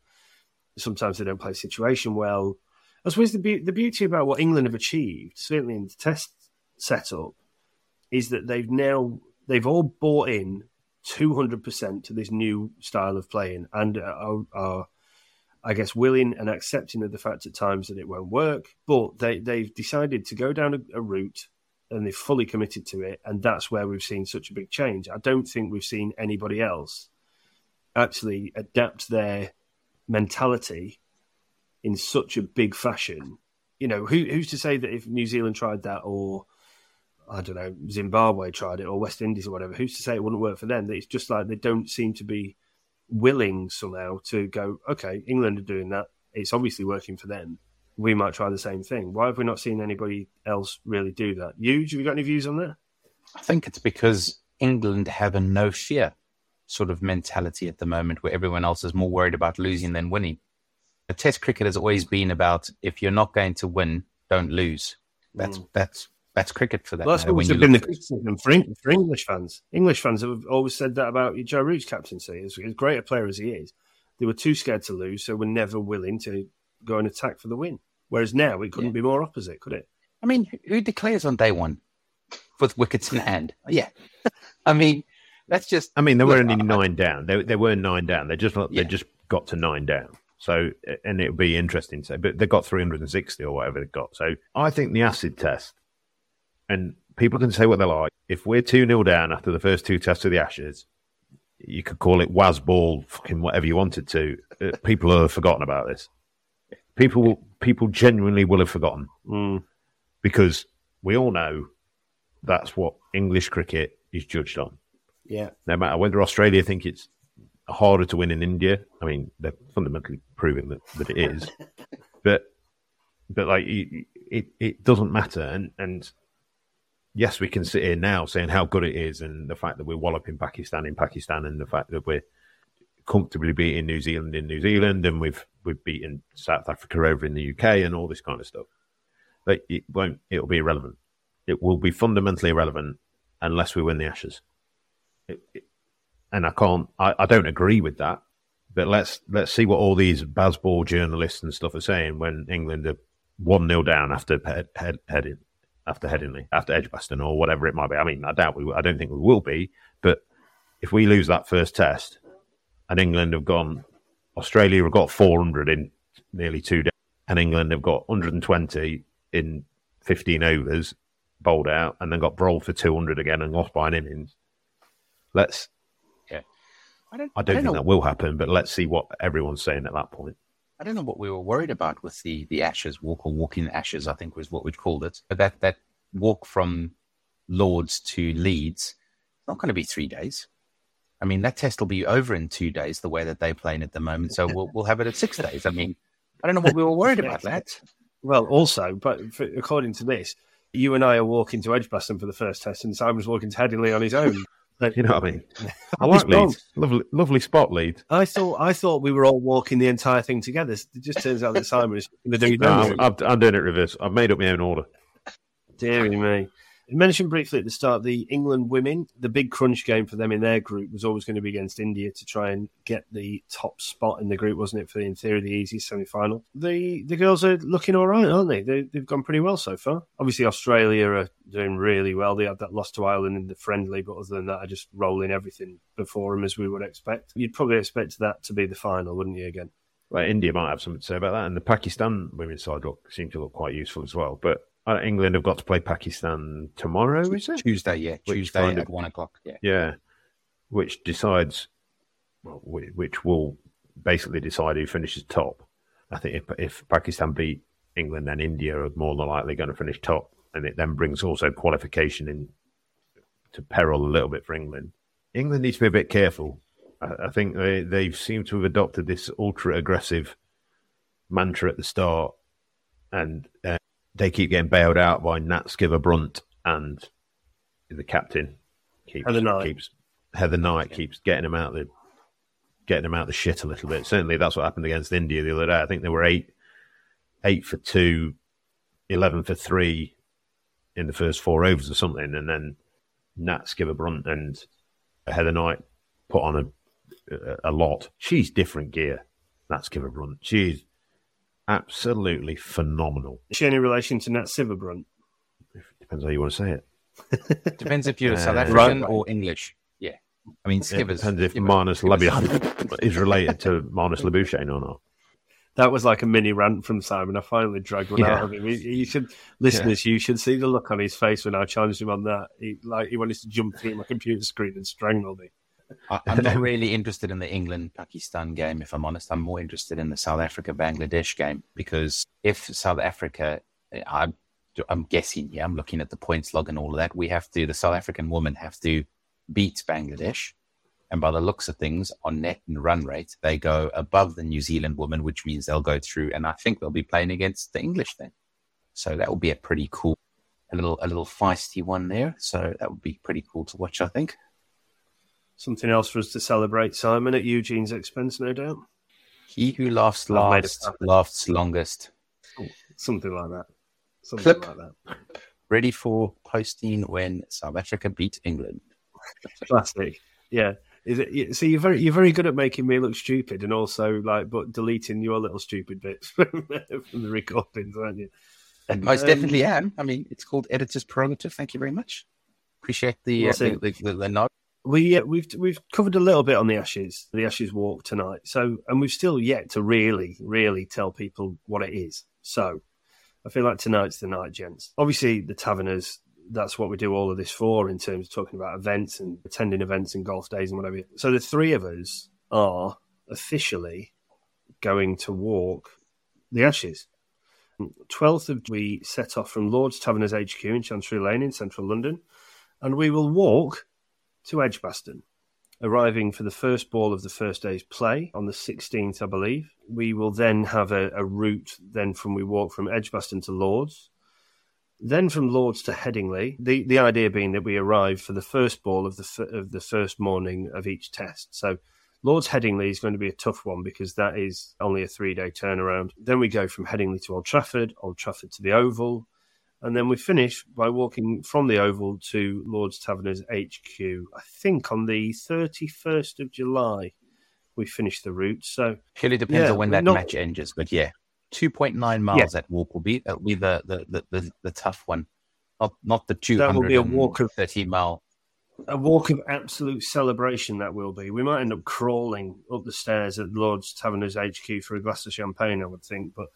Sometimes they don't play situation well. I suppose the, be- the beauty about what England have achieved, certainly in the test setup, is that they've now they've all bought in two hundred percent to this new style of playing and are, are, I guess, willing and accepting of the fact at times that it won't work. But they they've decided to go down a, a route and they've fully committed to it, and that's where we've seen such a big change. I don't think we've seen anybody else actually adapt their mentality in such a big fashion. You know, who, who's to say that if New Zealand tried that or I don't know, Zimbabwe tried it or West Indies or whatever, who's to say it wouldn't work for them? It's just like they don't seem to be willing somehow to go, okay, England are doing that. It's obviously working for them. We might try the same thing. Why have we not seen anybody else really do that? You, have you got any views on that? I think it's because England have a no fear sort of mentality at the moment where everyone else is more worried about losing than winning. The test cricket has always been about if you're not going to win, don't lose. That's mm. that's that's cricket for that. Well, that's always been the criticism for, for, English fans. English fans have always said that about Joe Root's captaincy. As, as great a player as he is, they were too scared to lose, so were never willing to go and attack for the win. Whereas now it couldn't yeah. be more opposite, could it? I mean, who declares on day one with wickets in hand? (laughs) Yeah, I mean, that's just. I mean, there were only nine down. There, there were nine down. They just yeah. they just got to nine down. So, and it would be interesting to say, but they got 360 or whatever they got. So, I think the acid test, and people can say what they like. If we're 2 0 down after the first two tests of the Ashes, you could call it Wazball, fucking whatever you wanted to. Uh, people have forgotten about this. People, people genuinely will have forgotten mm. because we all know that's what English cricket is judged on. Yeah. No matter whether Australia think it's harder to win in India, I mean, they're fundamentally proving that, that it is. (laughs) but but like it, it, it doesn't matter. And and yes, we can sit here now saying how good it is, and the fact that we're walloping Pakistan in Pakistan, and the fact that we're comfortably beating New Zealand in New Zealand, and we've we've beaten South Africa over in the UK, and all this kind of stuff. But it won't. It'll be irrelevant. It will be fundamentally irrelevant unless we win the Ashes and I can't, I, I, don't agree with that. But let's let's see what all these Bazball journalists and stuff are saying when England are one 0 down after head, head, heading after Headingley after Edgbaston or whatever it might be. I mean, I doubt we, I don't think we will be. But if we lose that first test, and England have gone Australia have got 400 in nearly two days, and England have got 120 in 15 overs, bowled out, and then got bowled for 200 again and lost by an innings. Let's. Yeah. I don't. I don't, think know. that will happen, but let's see what everyone's saying at that point. I don't know what we were worried about with the the Ashes walk or walk in Ashes. I think was what we'd called it. But that that walk from Lords to Leeds, it's not going to be three days. I mean, that test will be over in two days, the way that they're playing at the moment. So we'll we'll have it at six (laughs) days. I mean, I don't know what we were worried about that. Well, also, but for, according to this, you and I are walking to Edgbaston for the first test, and Simon's walking to Headingley on his own. You know what I mean? (laughs) I like. Leeds. Lovely, lovely spot, Leeds. I thought I thought we were all walking the entire thing together. It just turns out that Simon is going to do his (laughs) No. I'm, I'm, doing it reverse. I've made up my own order. Deary me. You mentioned briefly at the start the England women. The big crunch game for them in their group was always going to be against India to try and get the top spot in the group, wasn't it? For in theory the easiest semi final. The the girls are looking all right, aren't they? they? They've gone pretty well so far. Obviously Australia are doing really well. They had that loss to Ireland in the friendly, but other than that, are just rolling everything before them as we would expect. You'd probably expect that to be the final, wouldn't you? Again. Well, India might have something to say about that, and the Pakistan women's side look, seem to look quite useful as well. But England have got to play Pakistan tomorrow, is it? Tuesday, yeah, Which Tuesday kind at one o'clock. Yeah, Yeah, which decides, well, which will basically decide who finishes top. I think if, if Pakistan beat England, then India are more than likely going to finish top, and it then brings also qualification in to peril a little bit for England. England needs to be a bit careful. I, I think they they seem to have adopted this ultra aggressive mantra at the start, and uh, they keep getting bailed out by Nat Sciver-Brunt and the captain keeps Heather Knight. keeps Heather Knight keeps getting them out the getting them out the shit a little bit. Certainly, that's what happened against India the other day. I think they were eight eight for two, 11 for three in the first four overs or something, and then Nat Sciver-Brunt and Heather Knight put on a, a a lot. She's different gear. Nat Skiver Brunt. She's absolutely phenomenal. Is she any relation to Nat Silverbrunt? Depends how you want to say it. (laughs) depends if you're South Uh, African right. or English. Yeah, I mean, It Skivers. depends if Skivers- Marnus Skivers- is related to Marnus Labuschagne or not. That was like a mini rant from Simon. I finally dragged one Yeah. out of him. He- You should, listeners, you should see the look on his face when I challenged him on that. He like he wanted to jump through my computer screen and strangle me. I, (laughs) I'm not really interested in the England Pakistan game, if I'm honest. I'm more interested in the South Africa Bangladesh game because if South Africa, eh, I'm, I'm guessing here, I'm looking at the points log and all of that. We have to, the South African women have to beat Bangladesh. And by the looks of things, on net and run rate, they go above the New Zealand women, which means they'll go through. And I think they'll be playing against the English then. So that will be a pretty cool, a little, a little feisty one there. So that would be pretty cool to watch, I think. Something else for us to celebrate, Simon, at Eugene's expense, no doubt. He who laughs I've made a last laughs longest. Something like that. Something Clip. like that. Ready for posting when South Africa beat England. Classic. Yeah. Is it, yeah, see, you're very you're very good at making me look stupid, and also like, but deleting your little stupid bits from, (laughs) from the recordings, aren't you? And most Um, definitely am. I mean, it's called editor's prerogative. Thank you very much. Appreciate the uh, Well, see- the, the, the nod. We we've we've covered a little bit on the Ashes, the Ashes walk tonight. So, and we've still yet to really, really tell people what it is. So, I feel like tonight's the night, gents. Obviously, the Taverners. That's what we do all of this for in terms of talking about events and attending events and golf days and whatever. So, the three of us are officially going to walk the Ashes. 12th of we set off from Lord's Taverners HQ in Chancery Lane in central London, and we will walk to Edgbaston, arriving for the first ball of the first day's play on the 16th, I believe. We will then have a, a route then from we walk from Edgbaston to Lords, then from Lords to Headingley. The the idea being that we arrive for the first ball of the f- of the first morning of each test. So Lords Headingley is going to be a tough one because that is only a three day turnaround. Then we go from Headingley to Old Trafford, Old Trafford to the Oval, and then we finish by walking from the Oval to Lord's Taverners HQ. I think on the 31st of July, we finish the route. So, Purely depends Yeah, on when that not- match ends. But yeah, 2.9 miles that walk will be. Uh, That'll be the, the, the, the, the tough one. Not not the That will be a walk of- 30 mile a walk of absolute celebration that will be. We might end up crawling up the stairs at Lord's Taverners HQ for a glass of champagne, I would think. But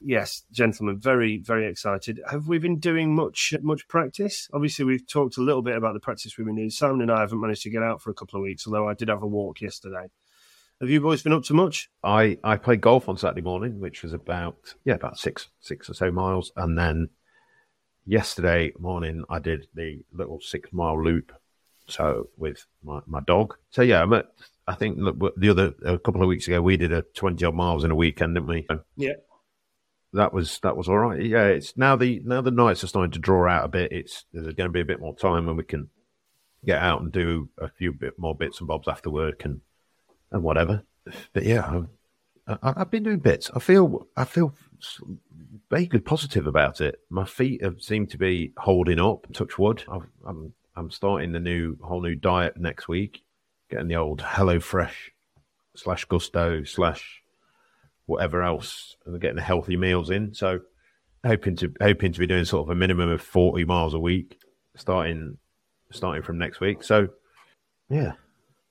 yes, gentlemen, very, very excited. Have we been doing much much practice? Obviously, we've talked a little bit about the practice we've been doing. Simon and I haven't managed to get out for a couple of weeks, although I did have a walk yesterday. Have you boys been up to much? I, I played golf on Saturday morning, which was about yeah about six six or so miles, and then yesterday morning I did the little six mile loop. So with my, my dog. So yeah, I'm at, I think the other a couple of weeks ago we did a twenty odd miles in a weekend, didn't we? Yeah. That was that was all right. Yeah, it's now the now the nights are starting to draw out a bit. It's there's going to be a bit more time when we can get out and do a few bit more bits and bobs after work and and whatever. But yeah, I, I, I've been doing bits. I feel I feel vaguely positive about it. My feet have seemed to be holding up. Touch wood. I've, I'm I'm starting the new whole new diet next week. Getting the old Hello Fresh slash Gousto slash whatever else, and getting the healthy meals in. So hoping to hoping to be doing sort of a minimum of forty miles a week, starting starting from next week. So yeah,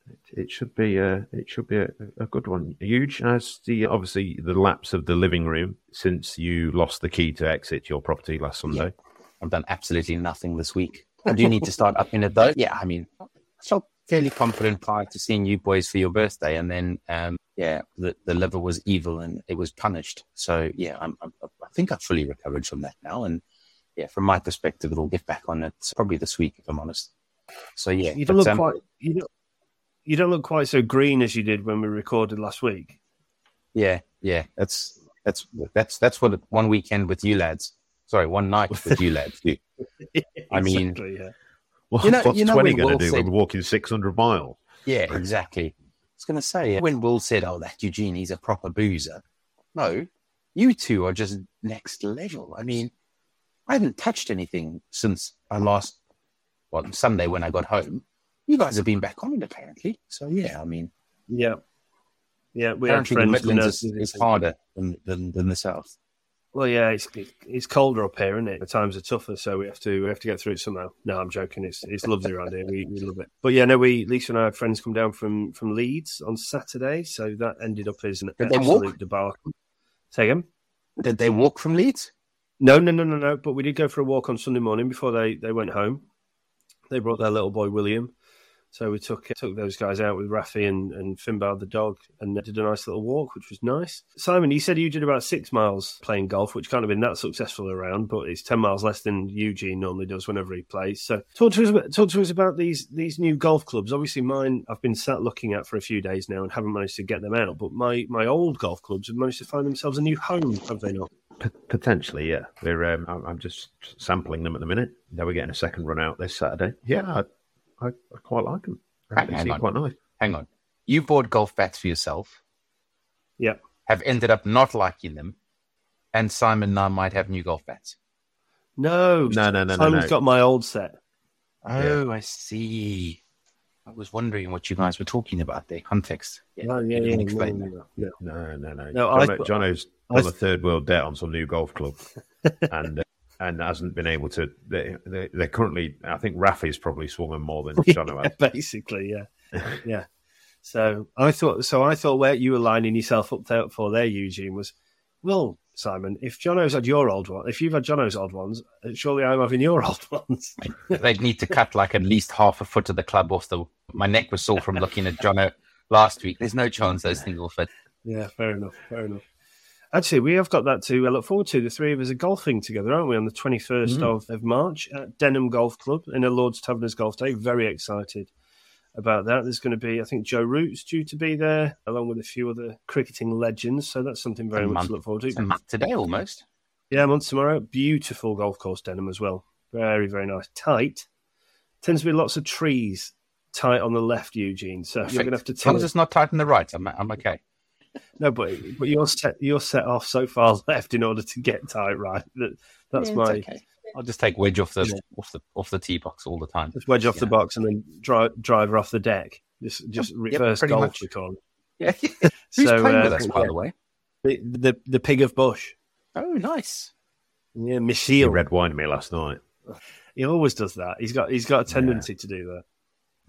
it, it should be a it should be a, a good one. Huge as the obviously the lapse of the living room since you lost the key to exit your property last Sunday. I've done absolutely nothing this week. I do need to start upping it though. Yeah, I mean, I felt fairly confident prior to seeing you boys for your birthday, and then um, yeah, the, the liver was evil and it was punished. So yeah, I'm, I'm, I think I've fully recovered from that now, and yeah, from my perspective, it'll get back on it probably this week if I'm honest. So yeah, You don't but, look um, quite you don't, you don't look quite so green as you did when we recorded last week. Yeah, yeah, that's that's that's that's what one weekend with you lads. Sorry, one night with you lads. do. (laughs) I mean- Exactly, yeah. What, You know- what's you know twenty going to do? said- We're walking six hundred miles. Yeah, exactly. Going to say eh, when Will said, "Oh, that Eugene, he's a proper boozer." No, you two are just next level. I mean, I haven't touched anything since I last, well, Sunday when I got home. You guys have been back on it apparently. So yeah, I mean, Yeah. Yeah, we apparently the Midlands is, is harder than, than than the south. Well, yeah, it's it's colder up here, isn't it? The times are tougher, so we have to we have to get through it somehow. No, I'm joking. It's it's lovely around here. We, we love it. But yeah, no, we Lisa and I had friends come down from from Leeds on Saturday, so that ended up as an Did absolute debacle. Say again? Did they walk from Leeds? No, no, no, no, no. But we did go for a walk on Sunday morning before they, they went home. They brought their little boy William, so we took took those guys out with Rafi and and Finbar the dog, and did a nice little walk, which was nice. Simon, you said you did about six miles playing golf, which can't have been that successful around, but it's ten miles less than Eugene normally does whenever he plays. So talk to us about, talk to us about these these new golf clubs. Obviously, mine I've been sat looking at for a few days now and haven't managed to get them out, but my my old golf clubs have managed to find themselves a new home, have they not? P- potentially, yeah. We're um, I'm, I'm just sampling them at the minute. Now we're getting a second run out this Saturday. Yeah, I, I, I quite like them. I Hang- hang on. quite nice. Hang on, you bought golf bats for yourself. Yeah. Have ended up not liking them, and Simon now might have new golf bats. No, No, no, no, no, Simon's no. got my old set. Oh, I see. I was wondering what you guys were talking about there. Context. Yeah, Oh, yeah, you yeah, didn't explain no, that. no, no. No, no, no. No, I Jono, thought- Jono's I done a third world debt on some new golf club, (laughs) and uh, and hasn't been able to. They, they, they're currently. I think Rafi's probably swung them more than (laughs) Jono has. basically, yeah, yeah. So I thought, so I thought where you were lining yourself up there for there, Eugene, was well, Simon. If Jono's had your old one, if you've had Jono's old ones, uh, surely I'm having your (laughs) old ones. They'd need to cut like at least half a foot of the club off the. My neck was sore from looking at Jono last week. There's no chance those things will fit. yeah, fair enough, fair enough. Actually, we have got that to look forward to. The three of us are golfing together, aren't we, on the 21st mm. of, of March at Denham Golf Club in a Lord's Taverners Golf Day. Very excited about that. There's going to be, I think, Joe Root's due to be there, along with a few other cricketing legends. So that's something very A much to look forward It's a to. month today almost. Yeah, month tomorrow. Beautiful golf course, Denham, as well. Very, very nice. Tight. Tends to be lots of trees tight on the left, Eugene. So you're going to have to As tell long as us. it's not tight on the right, I'm, I'm okay. No, but but you're set you're set off so far left in order to get tight right. That that's Yeah, my okay. I'll just take wedge off the Yeah. off the off the tee box all the time. just wedge off the box and then drive driver off the deck. Just just reverse pretty golf much. we call it. Yeah. (laughs) Who's So, playing uh, with us, by yeah. the way? The, the the pig of bush. Oh, nice. Yeah, He Michiel. red wined me last night. He always does that. He's got he's got a tendency to do that.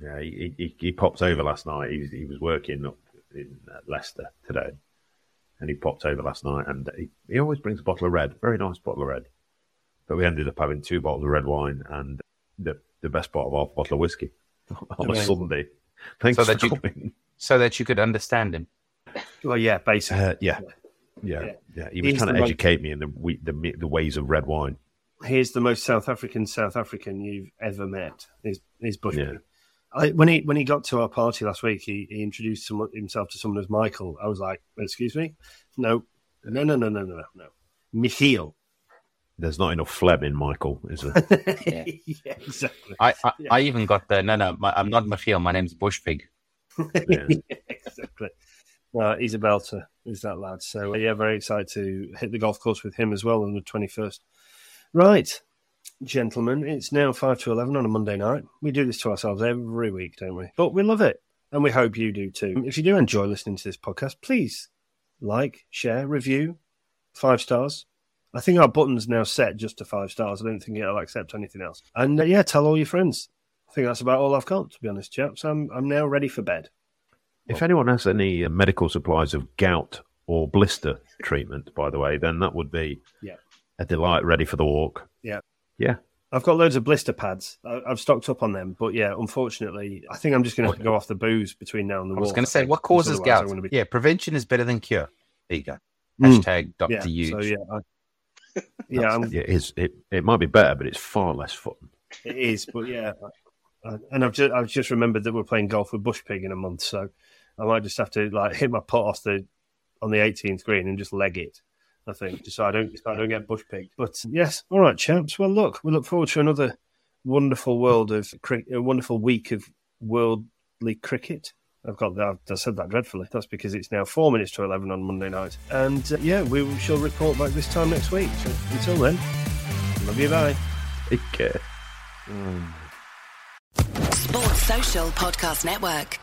Yeah, he, he, he popped over last night. He was, he was working up in uh, Leicester today, and he popped over last night. And he, he always brings a bottle of red, very nice bottle of red. But we ended up having two bottles of red wine and the the best part of half bottle of whiskey (laughs) on a Sunday. Thanks So for that you- coming. so that you could understand him. Well, yeah, basically. Uh, yeah. Yeah, Yeah. yeah, He was He's trying the to most- educate me in the the the ways of red wine. He's the most South African South African you've ever met. Is is Bushby. Yeah. I, when he when he got to our party last week, he, he introduced someone, himself to someone as Michael. I was like, "Excuse me, no, no, no, no, no, no, no, Michiel." There's not enough phlegm in Michael, is there? (laughs) Yeah. yeah, exactly. I, I, Yeah. I even got the no, no. My, I'm not Michiel. My name's Bushpig. (laughs) Yeah. exactly. No, he's a belter, is that lad. So, uh, yeah, very excited to hit the golf course with him as well on the 21st. Right, gentlemen, it's now 5 to 11 on a Monday night. We do this to ourselves every week, don't we? But we love it, and we hope you do too. If you do enjoy listening to this podcast, please like, share, review, five stars. I think our button's now set just to five stars. I don't think it'll accept anything else. And uh, yeah, tell all your friends. I think that's about all I've got, to be honest, chaps. I'm, I'm now ready for bed. If anyone has any uh, medical supplies of gout or blister treatment, by the way, then that would be Yeah. a delight ready for the walk. Yeah. Yeah. I've got loads of blister pads. I- I've stocked up on them, but yeah, unfortunately, I think I'm just going to go off the booze between now and the I was going to say, what causes because otherwise I'm gout? be- Yeah, prevention is better than cure. There you go. Mm. Hashtag Dr. yeah, Huge. so yeah, I, (laughs) yeah, I'm, Yeah, it, is, it, it might be better, but it's far less fun. it is, but yeah, I, and I've just I've just remembered that we're playing golf with Bush Pig in a month, so I might just have to like hit my putt off the on the 18th green and just leg it. I think just so I don't so I don't get Bush Pig. But yes, all right, chaps. Well, look, we look forward to another wonderful world of cricket, a wonderful week of worldly cricket. I've got that. I said that dreadfully. That's because it's now four minutes to eleven on Monday night, and uh, yeah, we shall report back this time next week. So until then, love you. Bye. Take care. Sports Social Podcast Network.